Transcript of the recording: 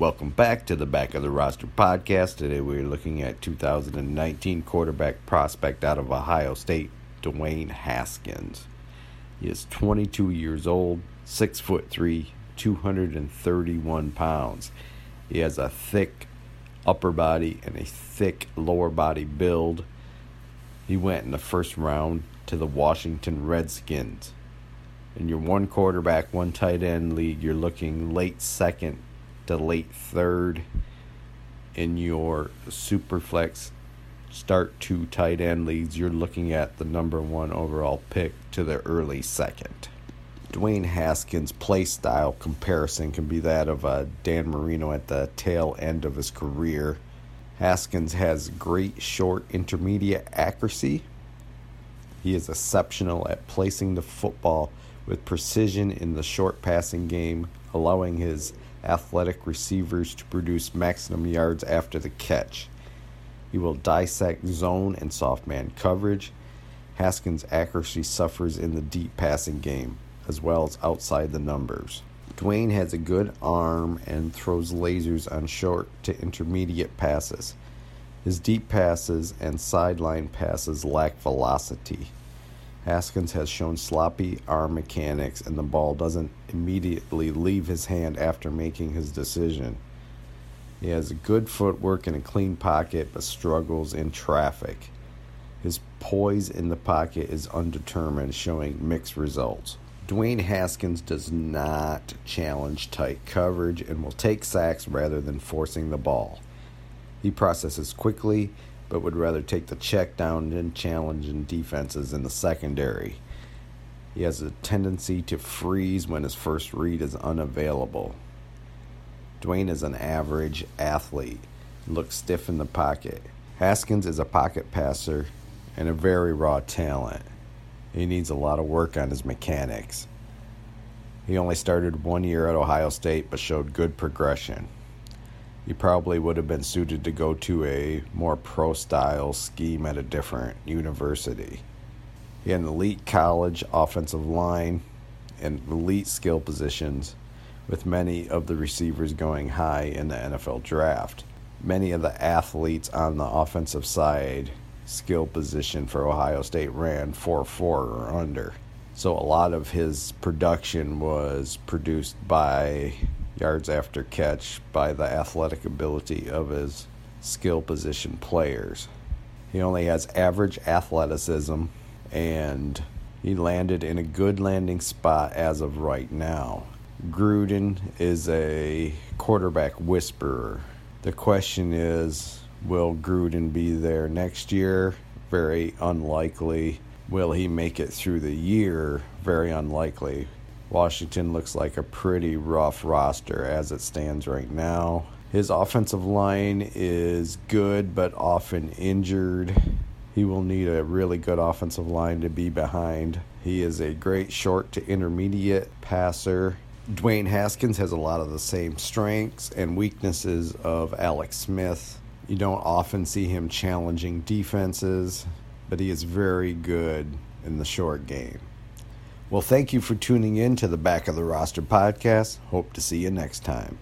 Welcome back to the Back of the Roster podcast. Today we're looking at 2019 quarterback prospect out of Ohio State, Dwayne Haskins. He is 22 years old, 6 foot 3, 231 pounds. He has a thick upper body and a thick lower body build. He went in the first round to the Washington Redskins. In your one quarterback, one tight end league, you're looking late second to late third. In your Superflex start two tight end leagues, you're looking at the number one overall pick to the early second. Dwayne Haskins' play style comparison can be that of uh, Dan Marino at the tail end of his career. Haskins has great short intermediate accuracy. He is exceptional at placing the football with precision in the short passing game, allowing his athletic receivers to produce maximum yards after the catch. He will dissect zone and soft man coverage. Haskins' accuracy suffers in the deep passing game, as well as outside the numbers. Dwayne has a good arm and throws lasers on short to intermediate passes. His deep passes and sideline passes lack velocity. Haskins has shown sloppy arm mechanics, and the ball doesn't immediately leave his hand after making his decision. He has good footwork and a clean pocket, but struggles in traffic. His poise in the pocket is undetermined, showing mixed results. Dwayne Haskins does not challenge tight coverage and will take sacks rather than forcing the ball. He processes quickly, but would rather take the check down than challenge in defenses in the secondary. He has a tendency to freeze when his first read is unavailable. Dwayne is an average athlete, looks stiff in the pocket. Haskins is a pocket passer and a very raw talent. He needs a lot of work on his mechanics. He only started one year at Ohio State but showed good progression. He probably would have been suited to go to a more pro style scheme at a different university. He had an elite college offensive line and elite skill positions, with many of the receivers going high in the NFL draft. Many of the athletes on the offensive side skill position for Ohio State ran 4 4 or under. So a lot of his production was produced by yards after catch by the athletic ability of his skill position players. He only has average athleticism and he landed in a good landing spot as of right now. Gruden is a quarterback whisperer. The question is Will Gruden be there next year? Very unlikely. Will he make it through the year? Very unlikely. Washington looks like a pretty rough roster as it stands right now. His offensive line is good but often injured. He will need a really good offensive line to be behind. He is a great short to intermediate passer. Dwayne Haskins has a lot of the same strengths and weaknesses of Alex Smith. You don't often see him challenging defenses, but he is very good in the short game. Well, thank you for tuning in to the Back of the Roster podcast. Hope to see you next time.